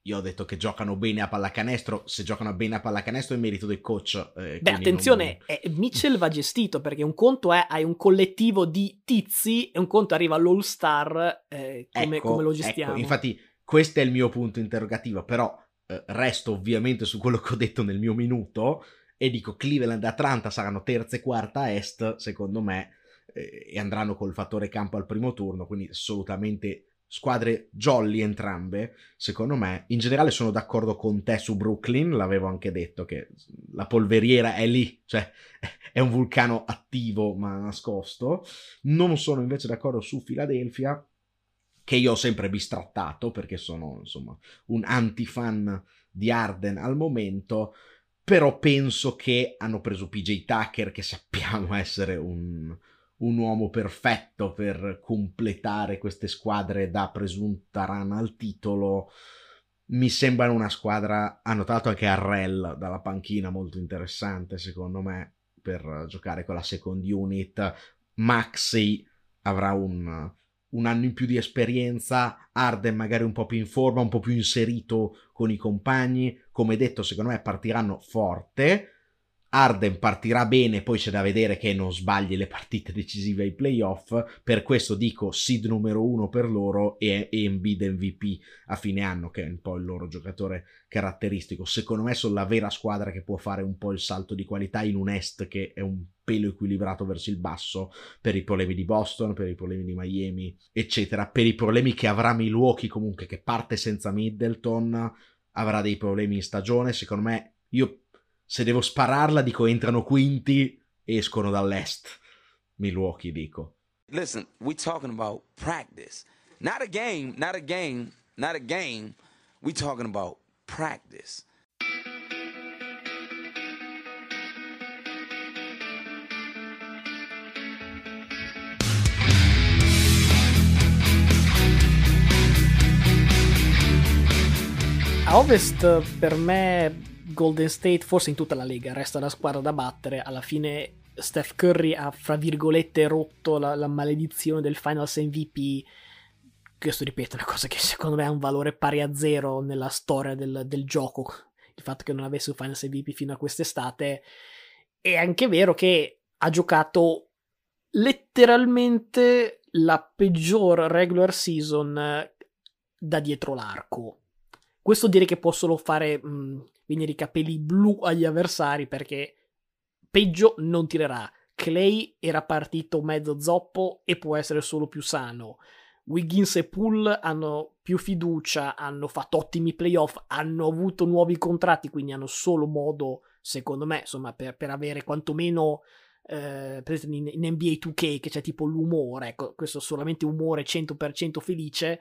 Io ho detto che giocano bene a pallacanestro, se giocano bene a pallacanestro è merito del coach. Eh, Beh, attenzione, non... eh, Mitchell va gestito perché un conto è hai un collettivo di tizi e un conto arriva all'All Star eh, come, ecco, come, lo gestiamo. Ecco, infatti questo è il mio punto interrogativo, però eh, resto ovviamente su quello che ho detto nel mio minuto e dico Cleveland e Atlanta saranno terza e quarta a est, secondo me, eh, e andranno col fattore campo al primo turno, quindi assolutamente squadre jolly entrambe, secondo me. In generale sono d'accordo con te su Brooklyn, l'avevo anche detto che la polveriera è lì, cioè è un vulcano attivo ma nascosto. Non sono invece d'accordo su Philadelphia, che io ho sempre bistrattato perché sono insomma un anti-fan di Arden al momento però penso che hanno preso PJ Tucker, che sappiamo essere un, un uomo perfetto per completare queste squadre da presunta rana al titolo. Mi sembra una squadra, hanno tratto anche Arrel dalla panchina, molto interessante secondo me, per giocare con la second unit. Maxi avrà un, un anno in più di esperienza, Arden magari un po' più in forma, un po' più inserito con i compagni, come detto secondo me partiranno forte, Arden partirà bene, poi c'è da vedere che non sbagli le partite decisive ai playoff. Per questo dico seed numero uno per loro e Embiid MVP a fine anno, che è un po' il loro giocatore caratteristico. Secondo me sono la vera squadra che può fare un po' il salto di qualità in un Est che è un pelo equilibrato verso il basso per i problemi di Boston, per i problemi di Miami, eccetera. Per i problemi che avrà Milwaukee comunque, che parte senza Middleton, avrà dei problemi in stagione. Secondo me, io se devo spararla, dico entrano quinti, escono dall'est. Milwaukee, dico. Listen, we talking about practice. Not a game, not a game, not a game. We talking about practice. A ovest per me Golden State, forse in tutta la Lega, resta la squadra da battere. Alla fine Steph Curry ha, fra virgolette, rotto la, la maledizione del Finals MVP. Questo, ripeto, è una cosa che secondo me ha un valore pari a zero nella storia del, del gioco. Il fatto che non avesse un Finals MVP fino a quest'estate. È anche vero che ha giocato letteralmente la peggior regular season da dietro l'arco. Questo direi che può solo fare mh, venire i capelli blu agli avversari perché peggio non tirerà. Clay era partito mezzo zoppo e può essere solo più sano. Wiggins e Poole hanno più fiducia, hanno fatto ottimi playoff, hanno avuto nuovi contratti, quindi hanno solo modo secondo me, insomma, per, per avere quantomeno eh, in, in, NBA 2K che c'è tipo l'umore, ecco, questo solamente umore 100% felice,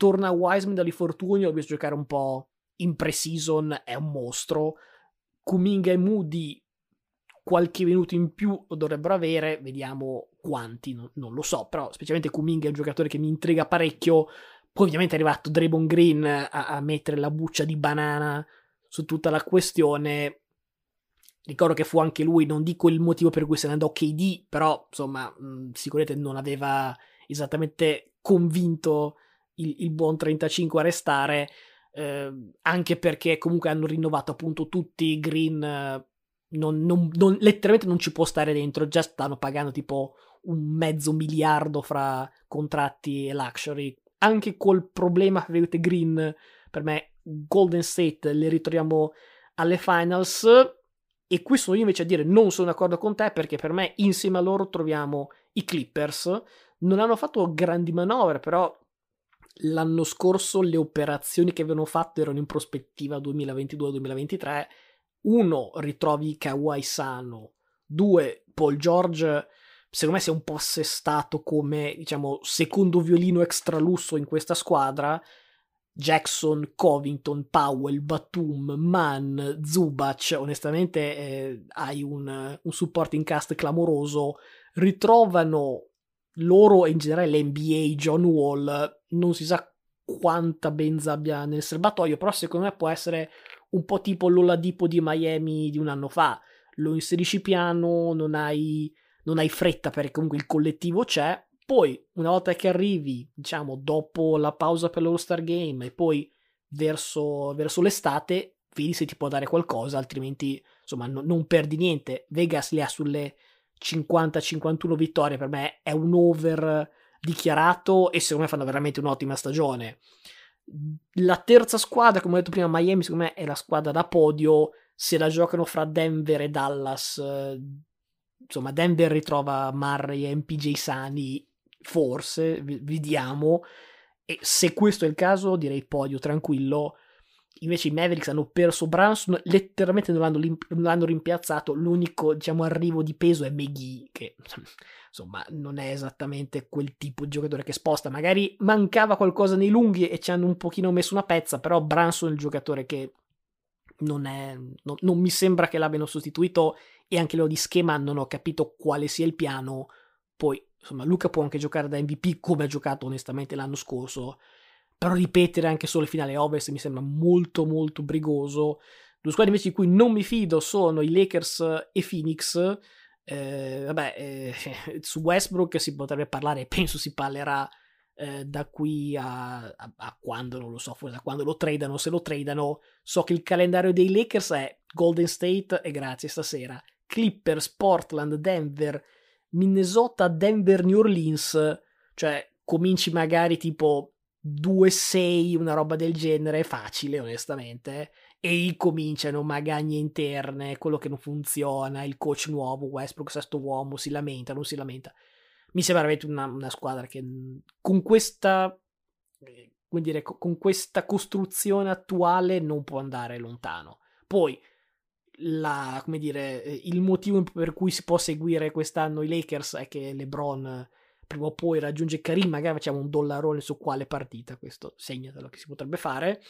torna Wiseman dall'infortunio, lo visto giocare un po' in pre-season, è un mostro, Kuminga e Moody qualche minuto in più lo dovrebbero avere, vediamo quanti, non, non lo so, però specialmente Kuminga è un giocatore che mi intriga parecchio, poi ovviamente è arrivato Draymond Green a, a mettere la buccia di banana su tutta la questione, Ricordo che fu anche lui, non dico il motivo per cui se ne andò KD, però insomma, sicuramente non aveva esattamente convinto il, il buon 35 a restare, eh, anche perché comunque hanno rinnovato appunto tutti Green. Eh, non, non, non, letteralmente non ci può stare dentro, già stanno pagando tipo un mezzo miliardo fra contratti e luxury. Anche col problema che avete Green, per me Golden State le ritroviamo alle finals e qui sono io invece a dire non sono d'accordo con te perché per me insieme a loro troviamo i Clippers. Non hanno fatto grandi manovre, però l'anno scorso le operazioni che avevano fatto erano in prospettiva 2022-2023. Uno, ritrovi Kawhi sano. Due, Paul George secondo me si è un po' assestato come, diciamo, secondo violino extra lusso in questa squadra Jackson, Covington, Powell, Batum, Mann, Zubac, onestamente eh, hai un, un supporting cast clamoroso, ritrovano loro e in generale l'NBA, John Wall, non si sa quanta benza abbia nel serbatoio, però secondo me può essere un po' tipo l'Oladipo di Miami di un anno fa, lo inserisci piano, non hai, non hai fretta perché comunque il collettivo c'è, poi, una volta che arrivi, diciamo, dopo la pausa per l'All-Star Game e poi verso, verso l'estate, vedi se ti può dare qualcosa, altrimenti, insomma, no, non perdi niente. Vegas li ha sulle 50-51 vittorie, per me è un over dichiarato e secondo me fanno veramente un'ottima stagione. La terza squadra, come ho detto prima, Miami, secondo me è la squadra da podio. Se la giocano fra Denver e Dallas, insomma, Denver ritrova Murray e MPJ sani forse, vediamo. E se questo è il caso, direi podio tranquillo. Invece i Mavericks hanno perso Branson, letteralmente non l'hanno, non l'hanno rimpiazzato. L'unico, diciamo, arrivo di peso è McGee, che insomma non è esattamente quel tipo di giocatore che sposta. Magari mancava qualcosa nei lunghi e ci hanno un pochino messo una pezza, però Branson è il giocatore che non, è, non, non mi sembra che l'abbiano sostituito e anche lo di schema non ho capito quale sia il piano. Poi insomma, Luca può anche giocare da MVP come ha giocato onestamente l'anno scorso, però ripetere anche solo il finale ovest mi sembra molto molto brigoso. Due squadre invece di cui non mi fido sono i Lakers e Phoenix. Eh, vabbè, eh, su Westbrook si potrebbe parlare, penso si parlerà eh, da qui a, a, a, quando, non lo so, forse da quando lo tradano, se lo tradano. So che il calendario dei Lakers è Golden State e grazie stasera. Clippers, Portland, Denver, Minnesota, Denver, New Orleans, cioè cominci magari tipo 2-6, una roba del genere, facile onestamente, e cominciano magagne interne, quello che non funziona, il coach nuovo, Westbrook, sesto uomo, si lamenta, non si lamenta. Mi sembra veramente una, una squadra che con questa, come dire, con questa costruzione attuale non può andare lontano. Poi la, come dire, eh, il motivo per cui si può seguire quest'anno i Lakers è che LeBron prima o poi raggiunge Karim, magari facciamo un dollarone su quale partita, questo segnatelo che si potrebbe fare.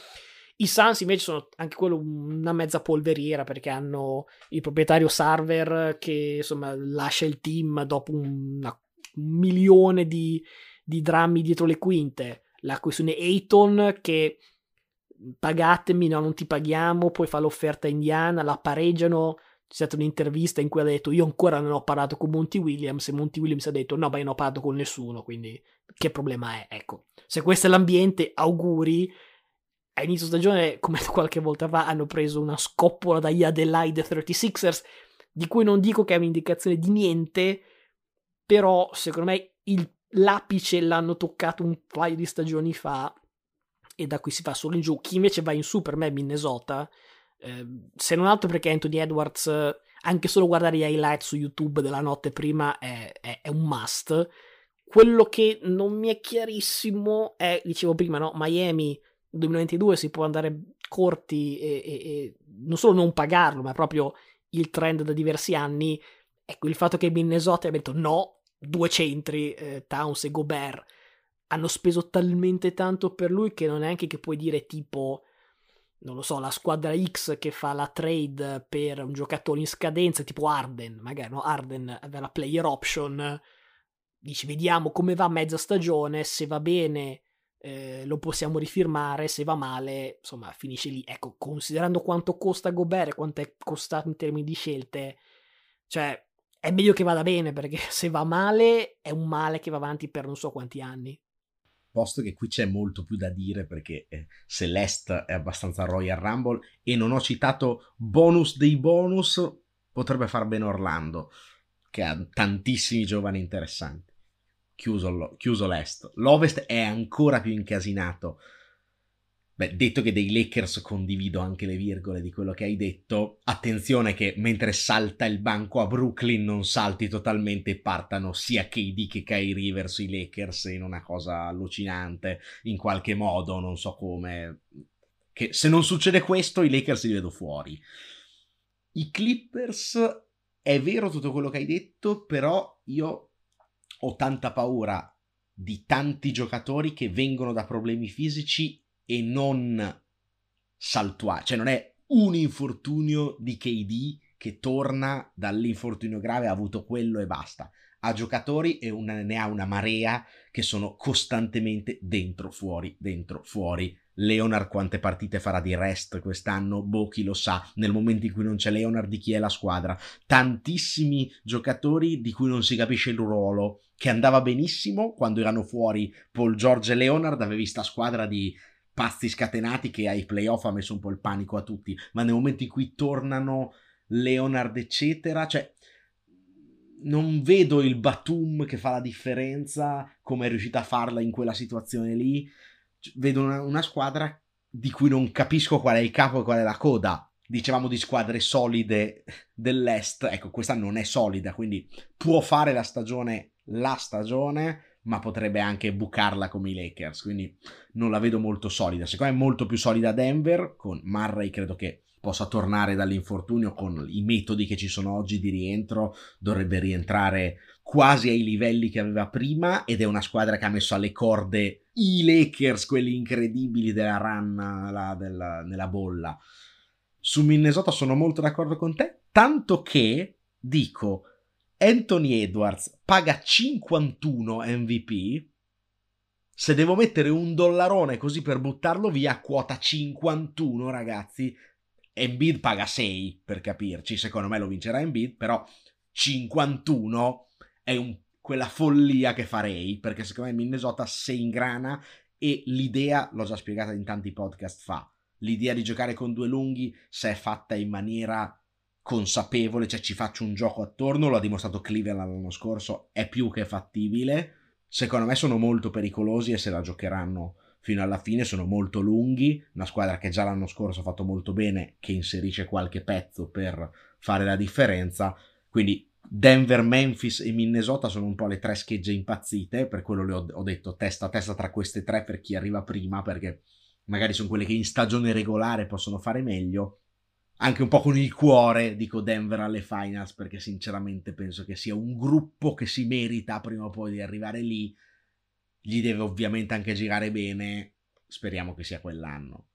I Suns invece sono anche quello una mezza polveriera perché hanno il proprietario Sarver che insomma lascia il team dopo una, un milione di, di drammi dietro le quinte. La questione Ayton che pagatemi, no, non ti paghiamo, poi fa l'offerta indiana, la pareggiano. C'è stata un'intervista in cui ha detto io ancora non ho parlato con Monty Williams e Monty Williams ha detto no, ma io non ho parlato con nessuno, quindi che problema è? Ecco, se questo è l'ambiente, auguri. A inizio stagione, come qualche volta fa, hanno preso una scoppola dagli Adelaide 36ers, di cui non dico che è un'indicazione di niente, però secondo me il, l'apice l'hanno toccato un paio di stagioni fa e da qui si fa solo in giù. Chi invece va in su per me è Minnesota, eh, se non altro perché Anthony Edwards, anche solo guardare gli highlight su YouTube della notte prima è, è, è un must. Quello che non mi è chiarissimo è, dicevo prima, no? Miami 2022 si può andare corti e, e, e non solo non pagarlo, ma proprio il trend da diversi anni. Ecco, il fatto che Minnesota abbia detto no, due centri, eh, Towns e Gobert, hanno speso talmente tanto per lui che non è anche che puoi dire tipo non lo so, la squadra X che fa la trade per un giocatore in scadenza, tipo Arden, magari no? Arden aveva la player option, dici vediamo come va mezza stagione, se va bene eh, lo possiamo rifirmare, se va male, insomma, finisce lì. Ecco, considerando quanto costa Gobert e quanto è costato in termini di scelte, cioè è meglio che vada bene perché se va male è un male che va avanti per non so quanti anni posto che qui c'è molto più da dire perché eh, Celeste è abbastanza Royal Rumble e non ho citato bonus dei bonus, potrebbe far bene Orlando, che ha tantissimi giovani interessanti. Chiuso, chiuso l'Est. L'Ovest è ancora più incasinato Beh, detto che dei Lakers condivido anche le virgole di quello che hai detto, attenzione che mentre salta il banco a Brooklyn non salti totalmente e partano sia KD che Kyrie verso i Lakers in una cosa allucinante, in qualche modo, non so come. Che se non succede questo, i Lakers li vedo fuori. I Clippers, è vero tutto quello che hai detto, però io ho tanta paura di tanti giocatori che vengono da problemi fisici e non saltuare, cioè non è un infortunio di KD che torna dall'infortunio grave, ha avuto quello e basta. Ha giocatori e una, ne ha una marea che sono costantemente dentro, fuori, dentro, fuori. Leonard quante partite farà di rest quest'anno? Boh, chi lo sa. Nel momento in cui non c'è Leonard, di chi è la squadra? Tantissimi giocatori di cui non si capisce il ruolo, che andava benissimo quando erano fuori Paul George e Leonard, avevi sta squadra di pazzi scatenati che ai playoff ha messo un po' il panico a tutti, ma nel momento in cui tornano Leonard eccetera, cioè non vedo il Batum che fa la differenza come è riuscita a farla in quella situazione lì, vedo una, una squadra di cui non capisco qual è il capo e qual è la coda. Dicevamo di squadre solide dell'Est, ecco, questa non è solida, quindi può fare la stagione, la stagione, ma potrebbe anche bucarla come i Lakers, quindi non la vedo molto solida. Secondo me è molto più solida Denver, con Murray credo che possa tornare dall'infortunio con i metodi che ci sono oggi di rientro, dovrebbe rientrare quasi ai livelli che aveva prima ed è una squadra che ha messo alle corde i Lakers, quelli incredibili della run la, della, nella bolla. Su Minnesota sono molto d'accordo con te, tanto che dico Anthony Edwards paga 51 MVP. Se devo mettere un dollarone così per buttarlo via, quota 51, ragazzi. Embiid paga 6 per capirci. Secondo me lo vincerà Embiid, però 51 è un, quella follia che farei. Perché secondo me Minnesota se ingrana e l'idea, l'ho già spiegata in tanti podcast fa, l'idea di giocare con due lunghi, se è fatta in maniera consapevole, cioè ci faccio un gioco attorno, lo ha dimostrato Cleveland l'anno scorso, è più che fattibile. Secondo me sono molto pericolosi e se la giocheranno fino alla fine, sono molto lunghi, una squadra che già l'anno scorso ha fatto molto bene, che inserisce qualche pezzo per fare la differenza, quindi Denver, Memphis e Minnesota sono un po' le tre schegge impazzite, per quello le ho, ho detto testa a testa tra queste tre per chi arriva prima, perché magari sono quelle che in stagione regolare possono fare meglio anche un po' con il cuore dico Denver alle finals perché sinceramente penso che sia un gruppo che si merita prima o poi di arrivare lì. Gli deve ovviamente anche girare bene. Speriamo che sia quell'anno